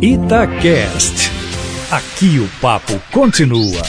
Itacast. Aqui o papo continua.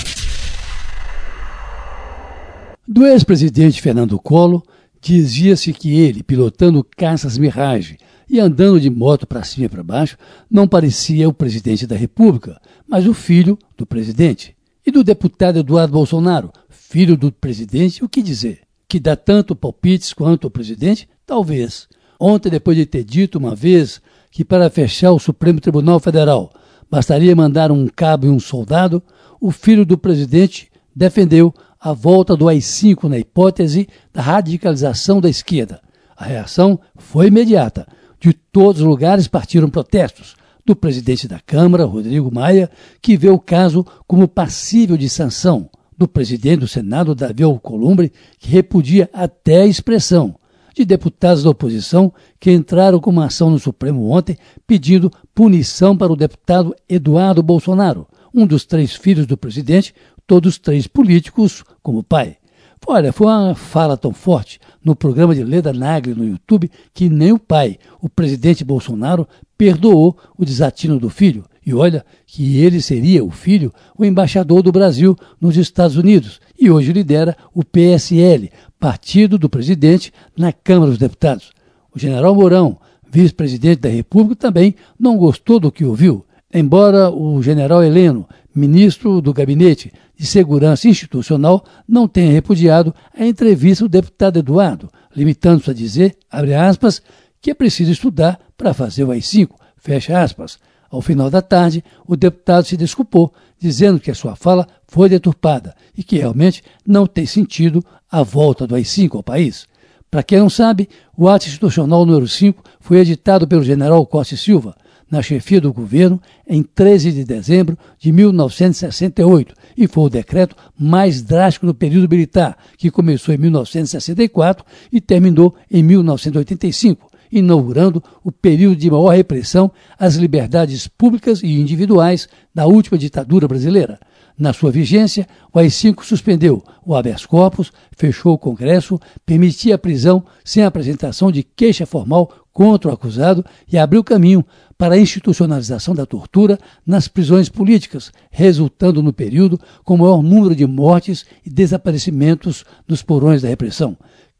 Do ex-presidente Fernando Collor, dizia-se que ele, pilotando caças Mirage e andando de moto para cima e para baixo, não parecia o presidente da República, mas o filho do presidente. E do deputado Eduardo Bolsonaro, filho do presidente, o que dizer? Que dá tanto palpites quanto o presidente? Talvez. Ontem, depois de ter dito uma vez que para fechar o Supremo Tribunal Federal bastaria mandar um cabo e um soldado, o filho do presidente defendeu a volta do AI-5 na hipótese da radicalização da esquerda. A reação foi imediata. De todos os lugares partiram protestos. Do presidente da Câmara, Rodrigo Maia, que vê o caso como passível de sanção. Do presidente do Senado, Davi Alcolumbre, que repudia até a expressão de deputados da oposição que entraram com uma ação no Supremo ontem pedindo punição para o deputado Eduardo Bolsonaro, um dos três filhos do presidente, todos três políticos como pai. Olha, foi uma fala tão forte no programa de Leda Nagli no YouTube que nem o pai, o presidente Bolsonaro, perdoou o desatino do filho. E olha que ele seria, o filho, o embaixador do Brasil nos Estados Unidos e hoje lidera o PSL, partido do presidente, na Câmara dos Deputados. O general Mourão, vice-presidente da República, também não gostou do que ouviu, embora o general Heleno, ministro do Gabinete de Segurança Institucional, não tenha repudiado a entrevista do deputado Eduardo, limitando-se a dizer, abre aspas, que é preciso estudar para fazer o AI-5, fecha aspas. Ao final da tarde, o deputado se desculpou, dizendo que a sua fala foi deturpada e que realmente não tem sentido a volta do AI-5 ao país. Para quem não sabe, o ato institucional número 5 foi editado pelo general Costa e Silva, na chefia do governo, em 13 de dezembro de 1968, e foi o decreto mais drástico do período militar, que começou em 1964 e terminou em 1985 inaugurando o período de maior repressão às liberdades públicas e individuais da última ditadura brasileira. Na sua vigência, o AI-5 suspendeu o habeas corpus, fechou o Congresso, permitia a prisão sem apresentação de queixa formal contra o acusado e abriu caminho para a institucionalização da tortura nas prisões políticas, resultando no período com o maior número de mortes e desaparecimentos nos porões da repressão.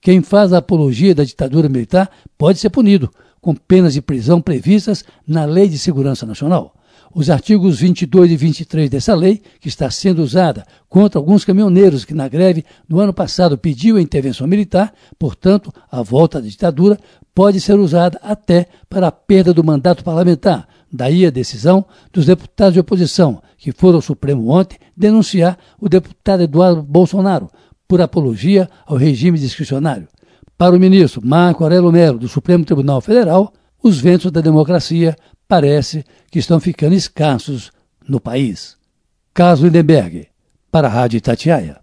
Quem faz a apologia da ditadura militar pode ser punido, com penas de prisão previstas na Lei de Segurança Nacional. Os artigos 22 e 23 dessa lei, que está sendo usada contra alguns caminhoneiros que na greve do ano passado pediu a intervenção militar, portanto, a volta da ditadura, pode ser usada até para a perda do mandato parlamentar. Daí a decisão dos deputados de oposição, que foram ao Supremo ontem denunciar o deputado Eduardo Bolsonaro por apologia ao regime discricionário. Para o ministro Marco Aurélio Melo, do Supremo Tribunal Federal, os ventos da democracia parece que estão ficando escassos no país. Carlos Lindenberg, para a Rádio Itatiaia.